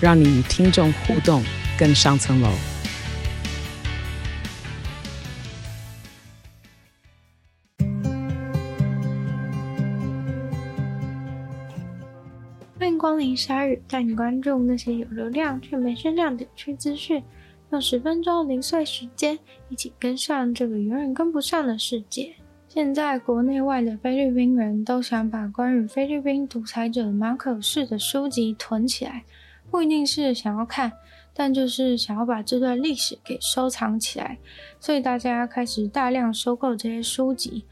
让你与听众互动更上层楼。欢迎光临鲨语，带你关注那些有流量却没声量的有趣资讯。用十分钟零碎时间，一起跟上这个永远跟不上的世界。现在国内外的菲律宾人都想把关于菲律宾独裁者马可仕的书籍囤起来，不一定是想要看，但就是想要把这段历史给收藏起来。所以大家开始大量收购这些书籍。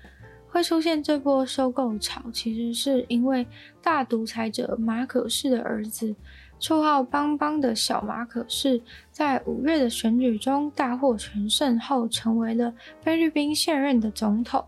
会出现这波收购潮，其实是因为大独裁者马可仕的儿子，绰号“邦邦”的小马可仕，在五月的选举中大获全胜后，成为了菲律宾现任的总统。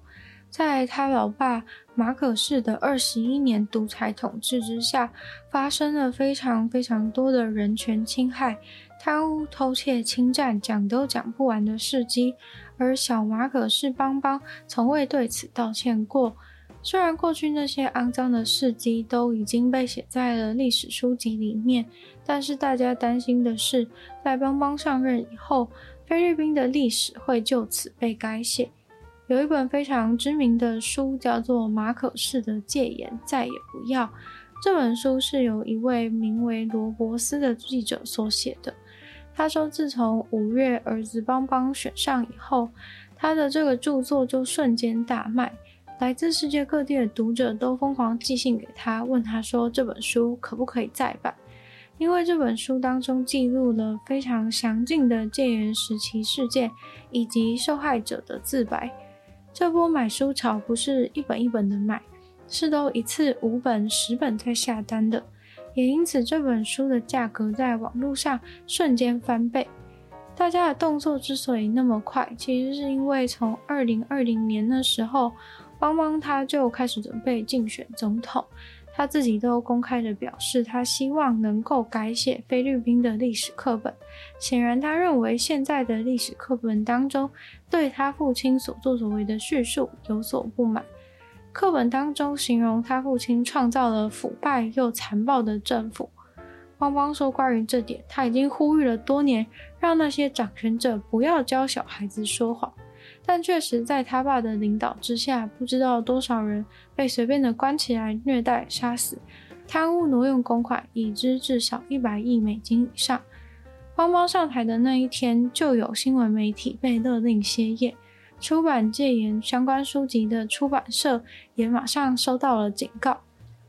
在他老爸马可仕的二十一年独裁统治之下，发生了非常非常多的人权侵害、贪污、偷窃、侵占，讲都讲不完的事迹。而小马可仕邦邦从未对此道歉过。虽然过去那些肮脏的事迹都已经被写在了历史书籍里面，但是大家担心的是，在邦邦上任以后，菲律宾的历史会就此被改写。有一本非常知名的书叫做《马可仕的戒严再也不要》，这本书是由一位名为罗伯斯的记者所写的。他说，自从五月儿子邦邦选上以后，他的这个著作就瞬间大卖，来自世界各地的读者都疯狂寄信给他，问他说这本书可不可以再版，因为这本书当中记录了非常详尽的戒严时期事件以及受害者的自白。这波买书潮不是一本一本的买，是都一次五本、十本在下单的。也因此，这本书的价格在网络上瞬间翻倍。大家的动作之所以那么快，其实是因为从二零二零年的时候，邦邦他就开始准备竞选总统，他自己都公开的表示，他希望能够改写菲律宾的历史课本。显然，他认为现在的历史课本当中，对他父亲所作所为的叙述有所不满。课本当中形容他父亲创造了腐败又残暴的政府。邦邦说，关于这点，他已经呼吁了多年，让那些掌权者不要教小孩子说谎。但确实，在他爸的领导之下，不知道多少人被随便的关起来、虐待、杀死，贪污挪用公款已知至少一百亿美金以上。邦邦上台的那一天，就有新闻媒体被勒令歇业。出版戒严相关书籍的出版社也马上收到了警告，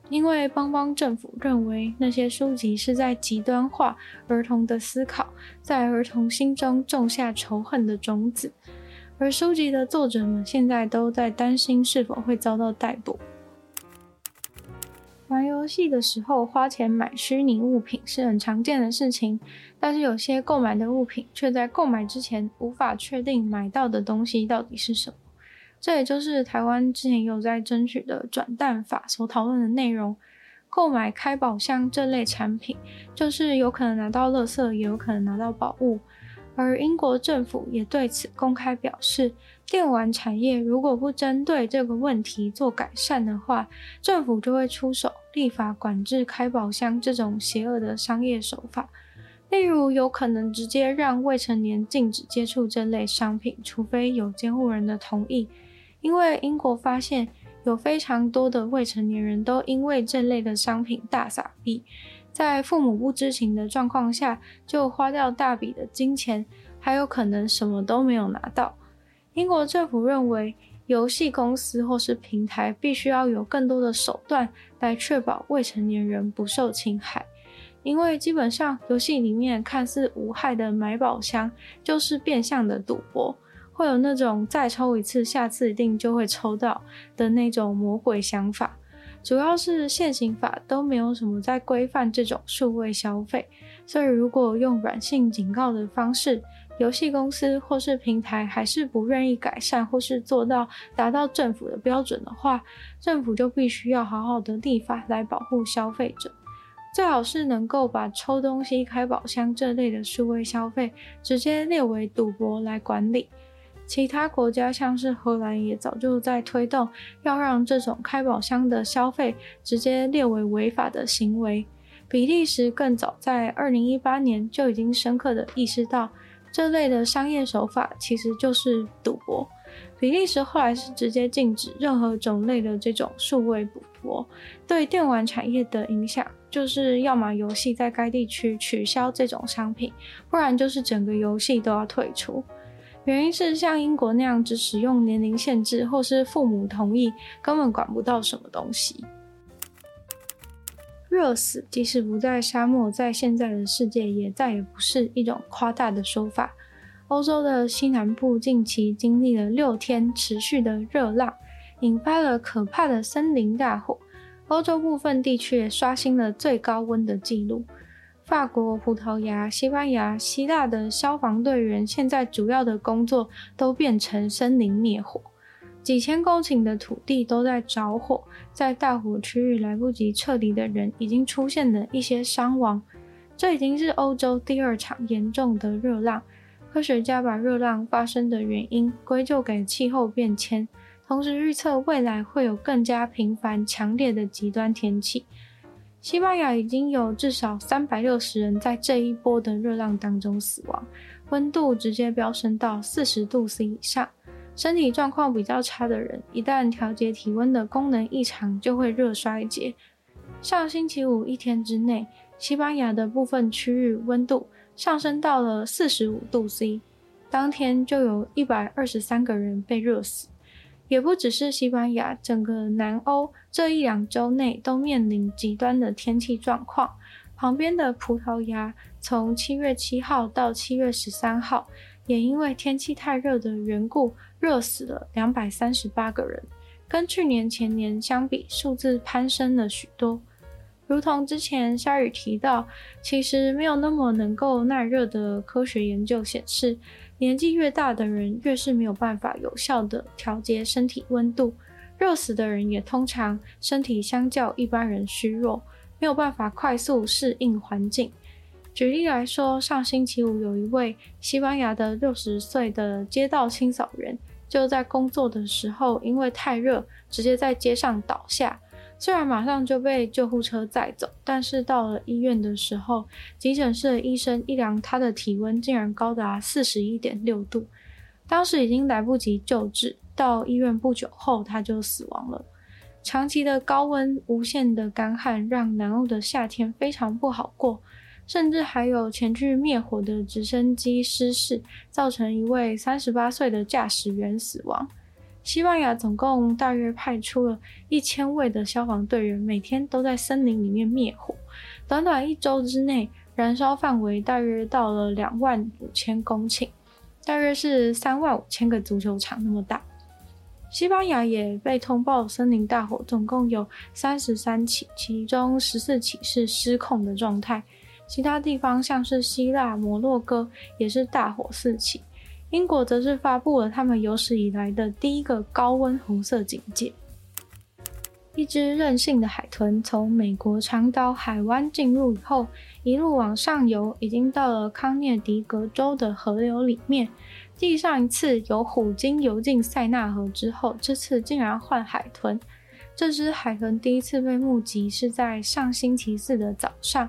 因为邦邦政府认为那些书籍是在极端化儿童的思考，在儿童心中种下仇恨的种子，而书籍的作者们现在都在担心是否会遭到逮捕。玩游戏的时候花钱买虚拟物品是很常见的事情，但是有些购买的物品却在购买之前无法确定买到的东西到底是什么。这也就是台湾之前有在争取的转蛋法所讨论的内容。购买开宝箱这类产品，就是有可能拿到垃圾，也有可能拿到宝物。而英国政府也对此公开表示，电玩产业如果不针对这个问题做改善的话，政府就会出手立法管制开宝箱这种邪恶的商业手法。例如，有可能直接让未成年禁止接触这类商品，除非有监护人的同意。因为英国发现有非常多的未成年人都因为这类的商品大撒币。在父母不知情的状况下，就花掉大笔的金钱，还有可能什么都没有拿到。英国政府认为，游戏公司或是平台必须要有更多的手段来确保未成年人不受侵害，因为基本上游戏里面看似无害的买宝箱，就是变相的赌博，会有那种再抽一次，下次一定就会抽到的那种魔鬼想法。主要是现行法都没有什么在规范这种数位消费，所以如果用软性警告的方式，游戏公司或是平台还是不愿意改善或是做到达到政府的标准的话，政府就必须要好好的立法来保护消费者。最好是能够把抽东西、开宝箱这类的数位消费直接列为赌博来管理。其他国家像是荷兰也早就在推动，要让这种开宝箱的消费直接列为违法的行为。比利时更早在二零一八年就已经深刻的意识到，这类的商业手法其实就是赌博。比利时后来是直接禁止任何种类的这种数位赌博，对电玩产业的影响就是要么游戏在该地区取消这种商品，不然就是整个游戏都要退出。原因是像英国那样只使用年龄限制或是父母同意，根本管不到什么东西。热死，即使不在沙漠，在现在的世界也再也不是一种夸大的说法。欧洲的西南部近期经历了六天持续的热浪，引发了可怕的森林大火。欧洲部分地区也刷新了最高温的记录。法国、葡萄牙、西班牙、希腊的消防队员现在主要的工作都变成森林灭火，几千公顷的土地都在着火，在大火区域来不及撤离的人已经出现了一些伤亡。这已经是欧洲第二场严重的热浪。科学家把热浪发生的原因归咎给气候变迁，同时预测未来会有更加频繁、强烈的极端天气。西班牙已经有至少三百六十人在这一波的热浪当中死亡，温度直接飙升到四十度 C 以上。身体状况比较差的人，一旦调节体温的功能异常，就会热衰竭。上星期五一天之内，西班牙的部分区域温度上升到了四十五度 C，当天就有一百二十三个人被热死。也不只是西班牙，整个南欧这一两周内都面临极端的天气状况。旁边的葡萄牙，从七月七号到七月十三号，也因为天气太热的缘故，热死了两百三十八个人，跟去年前年相比，数字攀升了许多。如同之前鲨语提到，其实没有那么能够耐热的科学研究显示，年纪越大的人越是没有办法有效的调节身体温度，热死的人也通常身体相较一般人虚弱，没有办法快速适应环境。举例来说，上星期五有一位西班牙的六十岁的街道清扫员，就在工作的时候因为太热，直接在街上倒下。虽然马上就被救护车载走，但是到了医院的时候，急诊室的医生一量他的体温竟然高达四十一点六度，当时已经来不及救治，到医院不久后他就死亡了。长期的高温、无限的干旱，让南欧的夏天非常不好过，甚至还有前去灭火的直升机失事，造成一位三十八岁的驾驶员死亡。西班牙总共大约派出了一千位的消防队员，每天都在森林里面灭火。短短一周之内，燃烧范围大约到了两万五千公顷，大约是三万五千个足球场那么大。西班牙也被通报森林大火，总共有三十三起，其中十四起是失控的状态。其他地方像是希腊、摩洛哥也是大火四起。英国则是发布了他们有史以来的第一个高温红色警戒。一只任性的海豚从美国长岛海湾进入以后，一路往上游，已经到了康涅狄格州的河流里面。继上一次有虎鲸游进塞纳河之后，这次竟然换海豚。这只海豚第一次被目击是在上星期四的早上。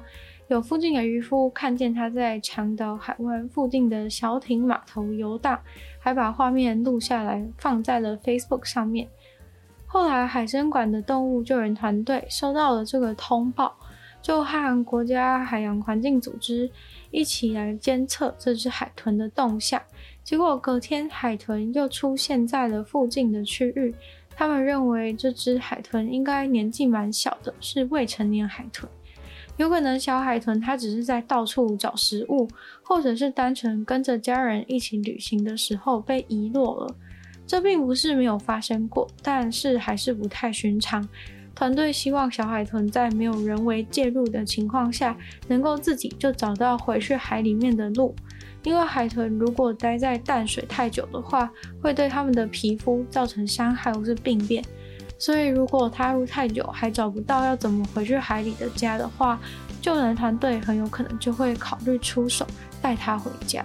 有附近的渔夫看见他在长岛海湾附近的小艇码头游荡，还把画面录下来放在了 Facebook 上面。后来海生馆的动物救援团队收到了这个通报，就和国家海洋环境组织一起来监测这只海豚的动向。结果隔天海豚又出现在了附近的区域，他们认为这只海豚应该年纪蛮小的，是未成年海豚。有可能小海豚它只是在到处找食物，或者是单纯跟着家人一起旅行的时候被遗落了。这并不是没有发生过，但是还是不太寻常。团队希望小海豚在没有人为介入的情况下，能够自己就找到回去海里面的路。因为海豚如果待在淡水太久的话，会对它们的皮肤造成伤害或是病变。所以如果他入太久还找不到要怎么回去海里的家的话，救援团队很有可能就会考虑出手带他回家。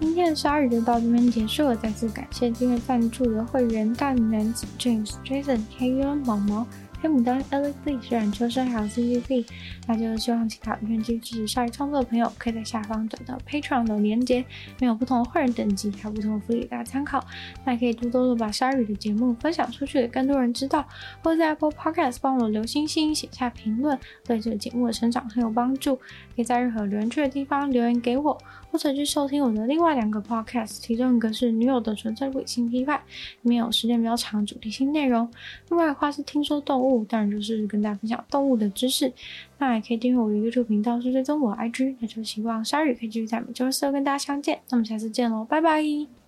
今天的鲨鱼就到这边结束了，再次感谢今天赞助的会员大男子 James、Jason、KU、毛毛。黑牡丹、Alex Lee、染秋生还有 CCP，那就是希望其他愿意支持鲨鱼创作的朋友，可以在下方找到 Patron 的连接，没有不同的会员等级，还有不同的福利大家参考。那也可以多多的把鲨鱼的节目分享出去，给更多人知道，或者在 Apple Podcast 帮我留星星、写下评论，对这个节目的成长很有帮助。可以在任何留言区的地方留言给我，或者去收听我的另外两个 Podcast，其中一个是女友的纯粹理性批判，里面有时间比较长、主题性内容；另外的话是听说动物。当然就是跟大家分享动物的知识，那也可以订阅我的 YouTube 频道，是追踪我的 IG，那就希望鲨鱼可以继续在每周四跟大家相见，那我们下次见喽，拜拜。